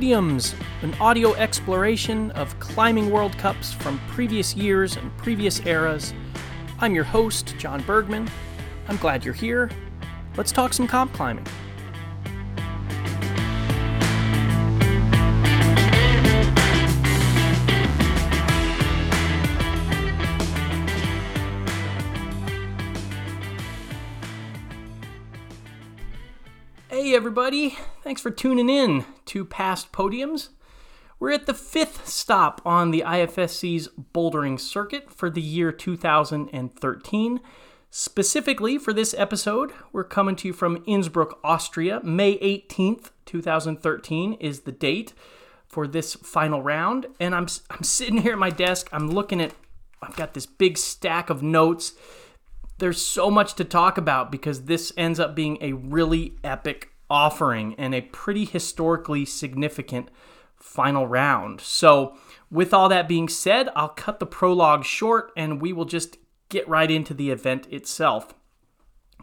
Podiums, an audio exploration of climbing World Cups from previous years and previous eras. I'm your host, John Bergman. I'm glad you're here. Let's talk some comp climbing. Hey, everybody. Thanks for tuning in to Past Podiums. We're at the fifth stop on the IFSC's bouldering circuit for the year 2013. Specifically for this episode, we're coming to you from Innsbruck, Austria. May 18th, 2013 is the date for this final round. And I'm, I'm sitting here at my desk. I'm looking at, I've got this big stack of notes there's so much to talk about because this ends up being a really epic offering and a pretty historically significant final round. So, with all that being said, I'll cut the prologue short and we will just get right into the event itself.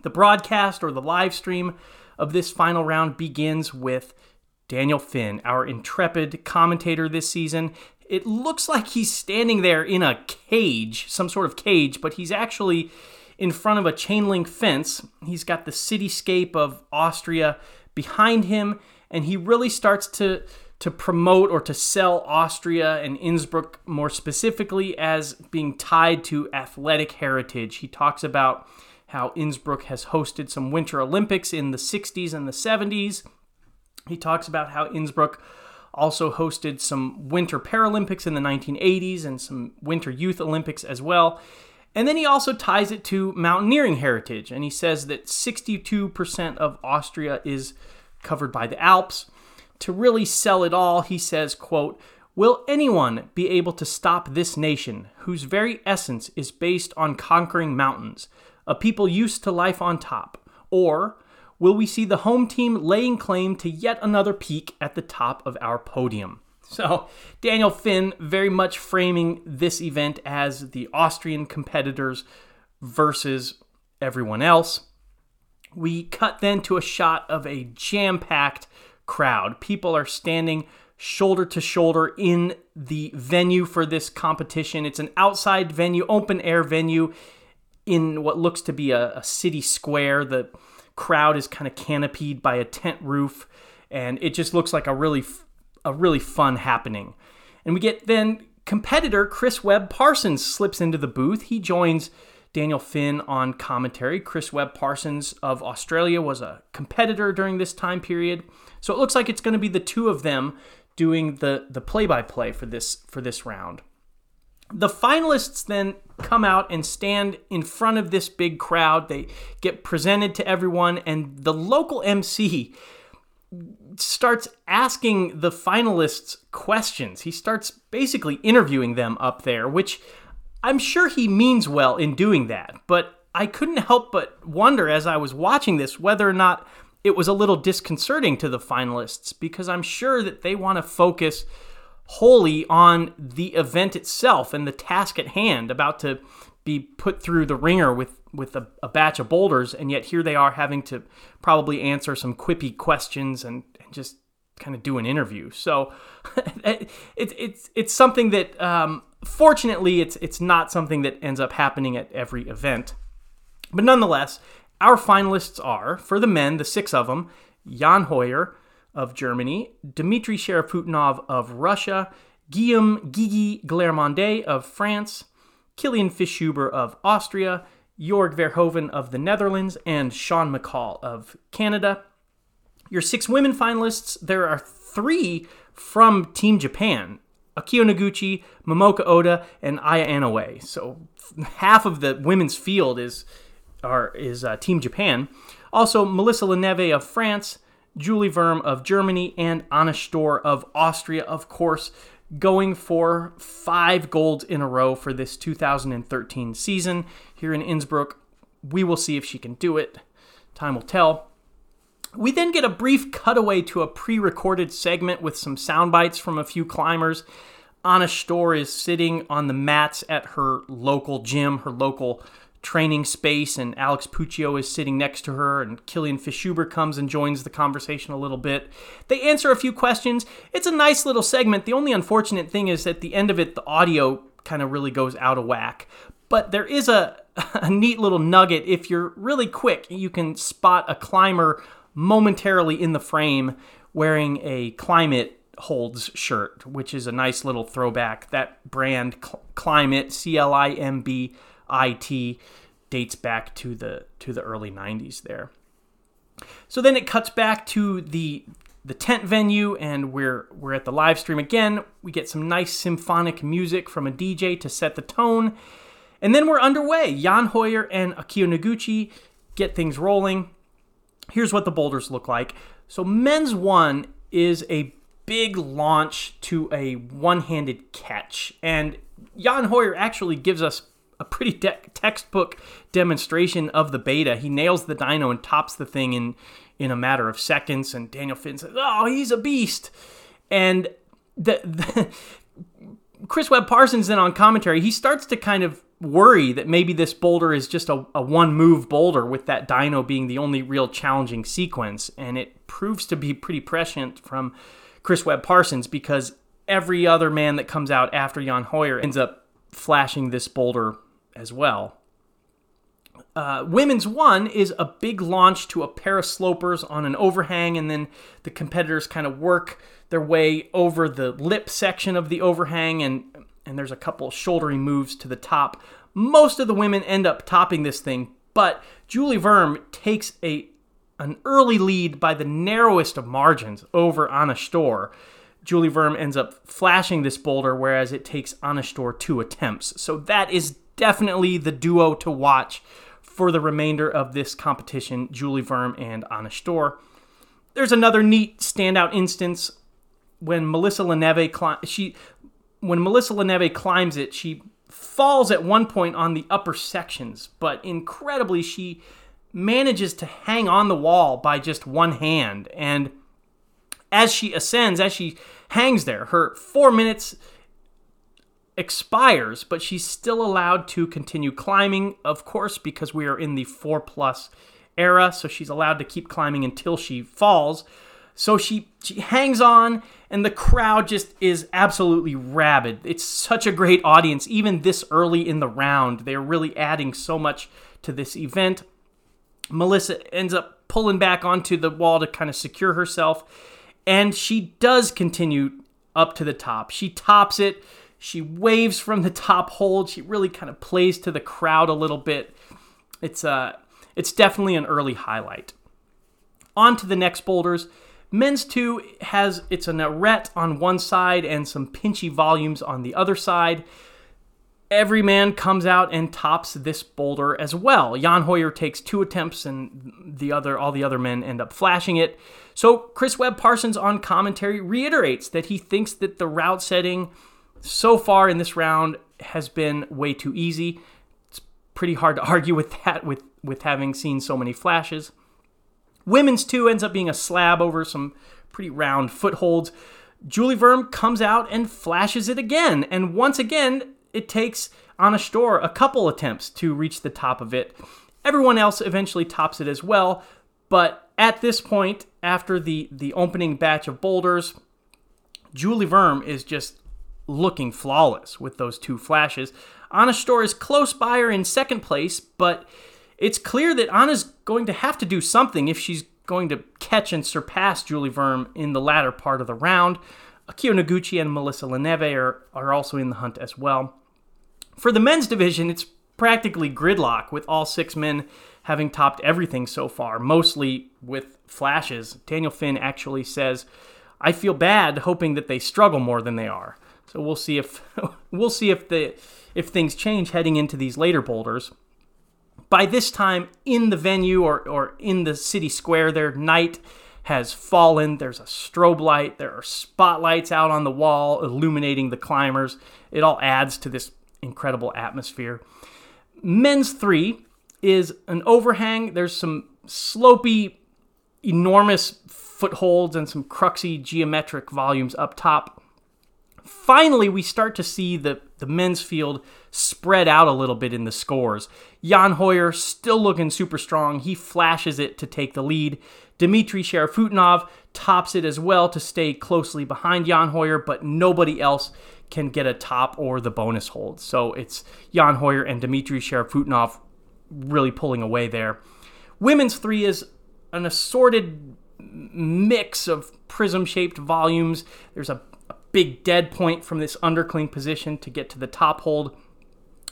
The broadcast or the live stream of this final round begins with Daniel Finn, our intrepid commentator this season. It looks like he's standing there in a cage, some sort of cage, but he's actually in front of a chain link fence. He's got the cityscape of Austria behind him, and he really starts to to promote or to sell Austria and Innsbruck more specifically as being tied to athletic heritage. He talks about how Innsbruck has hosted some Winter Olympics in the 60s and the 70s. He talks about how Innsbruck also hosted some Winter Paralympics in the 1980s and some Winter Youth Olympics as well. And then he also ties it to mountaineering heritage, and he says that 62% of Austria is covered by the Alps. To really sell it all, he says, quote, Will anyone be able to stop this nation, whose very essence is based on conquering mountains, a people used to life on top? Or will we see the home team laying claim to yet another peak at the top of our podium? So, Daniel Finn very much framing this event as the Austrian competitors versus everyone else. We cut then to a shot of a jam packed crowd. People are standing shoulder to shoulder in the venue for this competition. It's an outside venue, open air venue in what looks to be a, a city square. The crowd is kind of canopied by a tent roof, and it just looks like a really a really fun happening. And we get then competitor Chris Webb Parsons slips into the booth. He joins Daniel Finn on commentary. Chris Webb Parsons of Australia was a competitor during this time period. So it looks like it's going to be the two of them doing the the play-by-play for this for this round. The finalists then come out and stand in front of this big crowd. They get presented to everyone and the local MC starts asking the finalists questions. He starts basically interviewing them up there, which I'm sure he means well in doing that. But I couldn't help but wonder as I was watching this whether or not it was a little disconcerting to the finalists because I'm sure that they want to focus wholly on the event itself and the task at hand about to be put through the ringer with with a, a, batch of boulders and yet here they are having to probably answer some quippy questions and, and just kind of do an interview so it, it's it's something that um, fortunately it's it's not something that ends up happening at every event but nonetheless our finalists are for the men the six of them jan hoyer of germany dmitry Sharafutdinov of russia guillaume gigi Glairon-Mondet of france Kilian Fischhuber of Austria, Jorg Verhoeven of the Netherlands, and Sean McColl of Canada. Your six women finalists, there are three from Team Japan Akiyo Noguchi, Momoka Oda, and Aya Inoue. So half of the women's field is, are, is uh, Team Japan. Also, Melissa Le Nevé of France, Julie Wurm of Germany, and Anna Stöhr of Austria, of course, going for five golds in a row for this 2013 season here in Innsbruck. We will see if she can do it. Time will tell. We then get a brief cutaway to a pre recorded segment with some sound bites from a few climbers. Anna Stöhr is sitting on the mats at her local gym, her local training space, and Alex Puccio is sitting next to her, and Kilian Fischhuber comes and joins the conversation a little bit. They answer a few questions. It's a nice little segment. The only unfortunate thing is at the end of it, the audio kind of really goes out of whack. But there is a, a neat little nugget. If you're really quick, you can spot a climber momentarily in the frame wearing a Climbit holds shirt, which is a nice little throwback. That brand Climbit, C L I M B I T, dates back to the to the early 90s there. So then it cuts back to the the tent venue and we're we're at the live stream again. We get some nice symphonic music from a DJ to set the tone. And then we're underway. Jan Hoyer and Akiyo Noguchi get things rolling. Here's what the boulders look like. So men's one is a big launch to a one-handed catch and Jan Hoyer actually gives us a pretty de- textbook demonstration of the beta. He nails the dyno and tops the thing in in a matter of seconds. And Daniel Finn says, "Oh, he's a beast." And the, the Chris Webb Parsons then on commentary, he starts to kind of worry that maybe this boulder is just a, a one move boulder with that dyno being the only real challenging sequence. And it proves to be pretty prescient from Chris Webb Parsons because every other man that comes out after Jan Hoyer ends up flashing this boulder as well. Uh, women's one is a big launch to a pair of slopers on an overhang, and then the competitors kind of work their way over the lip section of the overhang, and and there's a couple shouldering moves to the top. Most of the women end up topping this thing, but Julie Wurm takes a an early lead by the narrowest of margins over Stöhr. Julie Wurm ends up flashing this boulder, whereas it takes Stöhr two attempts. So that is definitely the duo to watch for the remainder of this competition, Julie Wurm and Stöhr. There's another neat standout instance when Melissa Le Nevé she when Melissa Le Nevé climbs it, she falls at one point on the upper sections, but incredibly she manages to hang on the wall by just one hand and as she ascends, as she hangs there, her 4 minutes expires, but she's still allowed to continue climbing, of course, because we are in the 4 plus era, so she's allowed to keep climbing until she falls. So she she hangs on and the crowd just is absolutely rabid. It's such a great audience even this early in the round. They're really adding so much to this event. Melissa ends up pulling back onto the wall to kind of secure herself and she does continue up to the top. She tops it she waves from the top hold. She really kind of plays to the crowd a little bit. It's uh, it's definitely an early highlight. On to the next boulders. Men's 2 has it's an arête on one side and some pinchy volumes on the other side. Every man comes out and tops this boulder as well. Jan Hoyer takes two attempts and the other all the other men end up flashing it. So Chris Webb Parsons on commentary reiterates that he thinks that the route setting so far in this round has been way too easy. It's pretty hard to argue with that with, with having seen so many flashes. Women's 2 ends up being a slab over some pretty round footholds. Julie Wurm comes out and flashes it again, and once again, it takes Anna Stöhr a couple attempts to reach the top of it. Everyone else eventually tops it as well, but at this point, after the, the opening batch of boulders, Julie Wurm is just looking flawless with those two flashes. Anna Stöhr is close by her in second place, but it's clear that Anna's going to have to do something if she's going to catch and surpass Julie Wurm in the latter part of the round. Akiyo Noguchi and Melissa Le Nevé are, are also in the hunt as well. For the men's division, it's practically gridlock with all six men having topped everything so far, mostly with flashes. Daniel Finn actually says, I feel bad hoping that they struggle more than they are. So we'll see if we'll see if the if things change heading into these later boulders. By this time in the venue or, or in the city square there, night has fallen. There's a strobe light. There are spotlights out on the wall illuminating the climbers. It all adds to this incredible atmosphere. Men's three is an overhang. There's some slopy, enormous footholds and some cruxy geometric volumes up top finally we start to see the, the men's field spread out a little bit in the scores. Jan Hoyer still looking super strong. He flashes it to take the lead. Dmitry Sharafutdinov tops it as well to stay closely behind Jan Hoyer, but nobody else can get a top or the bonus hold. So it's Jan Hoyer and Dmitry Sharafutdinov really pulling away there. Women's three is an assorted mix of prism shaped volumes. There's a, big dead point from this undercling position to get to the top hold.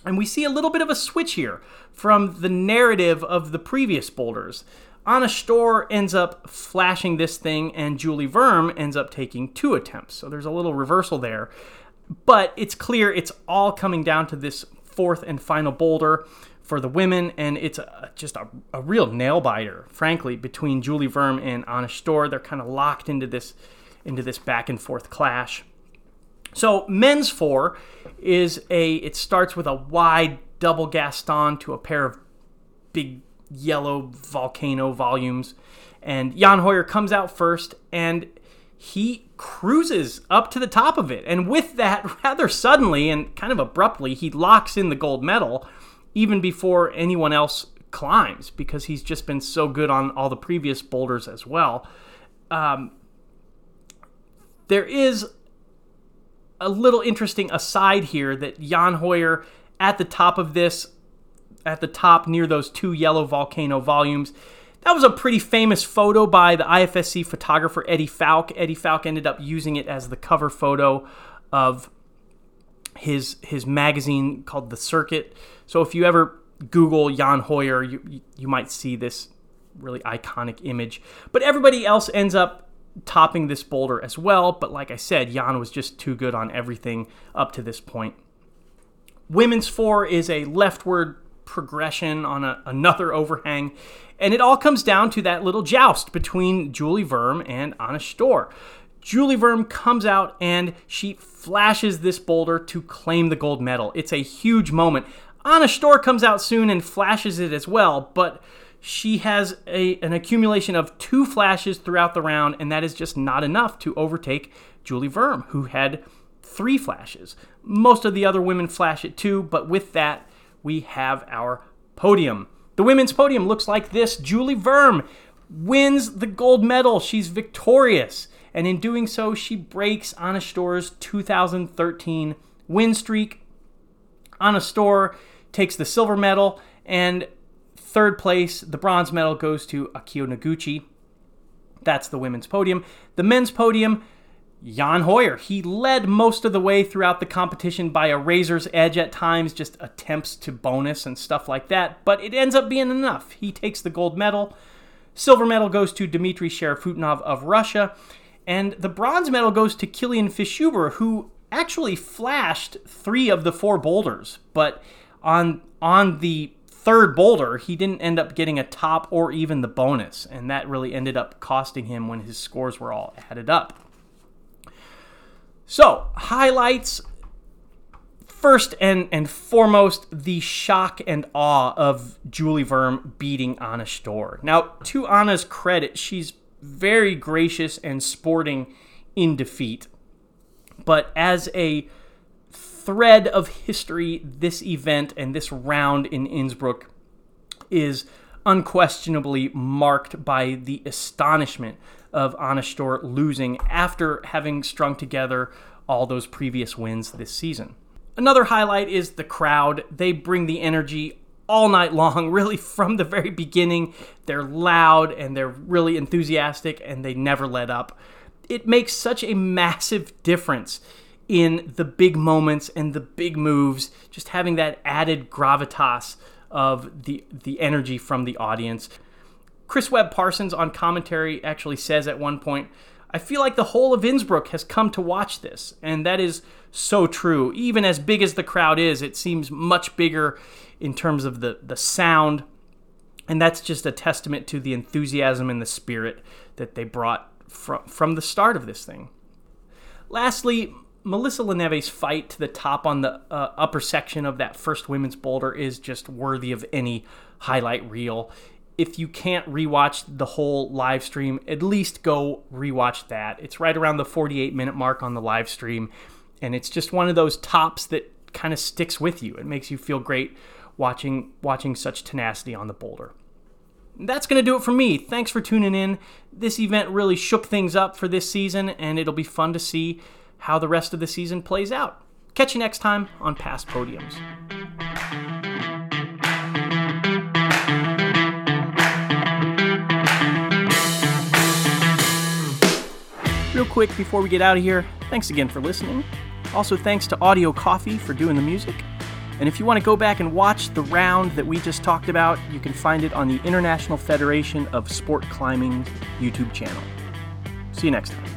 And we see a little bit of a switch here from the narrative of the previous boulders. Anna Stöhr ends up flashing this thing, and Julie Wurm ends up taking two attempts. So there's a little reversal there. But it's clear it's all coming down to this fourth and final boulder for the women, and it's a, just a, a, real nail biter, frankly, between Julie Wurm and Anna Stöhr. They're kind of locked into this into this back and forth clash. So men's four is a it starts with a wide double Gaston to a pair of big yellow volcano volumes, and Jan Hoyer comes out first and he cruises up to the top of it. And with that, rather suddenly and kind of abruptly, he locks in the gold medal even before anyone else climbs because he's just been so good on all the previous boulders as well. Um, there is a little interesting aside here that Jan Hoyer at the top of this, at the top near those two yellow volcano volumes, that was a pretty famous photo by the IFSC photographer Eddie Fowke. Eddie Fowke ended up using it as the cover photo of his his magazine called The Circuit. So if you ever Google Jan Hoyer, you you might see this really iconic image. But everybody else ends up topping this boulder as well. But like I said, Jan was just too good on everything up to this point. Women's four is a leftward progression on a, another overhang. And it all comes down to that little joust between Julie Wurm and Anna Stöhr. Julie Wurm comes out and she flashes this boulder to claim the gold medal. It's a huge moment. Anna Stöhr comes out soon and flashes it as well, but she has a, an accumulation of two flashes throughout the round, and that is just not enough to overtake Julie Wurm, who had three flashes. Most of the other women flash it too, but with that, we have our podium. The women's podium looks like this Julie Wurm wins the gold medal. She's victorious and in doing so, she breaks Anna Stöhr's 2013 win streak. Anna Stöhr takes the silver medal, and third place, the bronze medal, goes to Akiyo Noguchi. That's the women's podium. The men's podium, Jan Hoyer. He led most of the way throughout the competition by a razor's edge at times, just attempts to bonus and stuff like that, but it ends up being enough. He takes the gold medal. Silver medal goes to Dmitry Sharafutdinov of Russia. And the bronze medal goes to Kilian Fischhuber, who actually flashed three of the four boulders, but on on the third boulder, he didn't end up getting a top or even the bonus, and that really ended up costing him when his scores were all added up. So, highlights first and, and foremost, the shock and awe of Julie Wurm beating Anna Stöhr. Now, to Anna's credit, she's very gracious and sporting in defeat. But as a thread of history, this event and this round in Innsbruck is unquestionably marked by the astonishment of Anna Stöhr losing after having strung together all those previous wins this season. Another highlight is the crowd. They bring the energy all night long, really from the very beginning. They're loud and they're really enthusiastic and they never let up. It makes such a massive difference in the big moments and the big moves, just having that added gravitas of the the energy from the audience. Chris Webb Parsons on commentary actually says at one point, I feel like the whole of Innsbruck has come to watch this, and that is so true. Even as big as the crowd is, it seems much bigger in terms of the, the sound. And that's just a testament to the enthusiasm and the spirit that they brought from, from the start of this thing. Lastly, Melissa Le Nevé's fight to the top on the uh, upper section of that first women's boulder is just worthy of any highlight reel. If you can't rewatch the whole live stream, at least go rewatch that. It's right around the 48 minute mark on the live stream And it's just one of those tops that kind of sticks with you. It makes you feel great watching watching such tenacity on the boulder. That's going to do it for me. Thanks for tuning in. This event really shook things up for this season, and it'll be fun to see how the rest of the season plays out. Catch you next time on Past Podiums. Real quick before we get out of here, thanks again for listening. Also, thanks to AudioCoffee for doing the music. And if you want to go back and watch the round that we just talked about, you can find it on the International Federation of Sport Climbing YouTube channel. See you next time.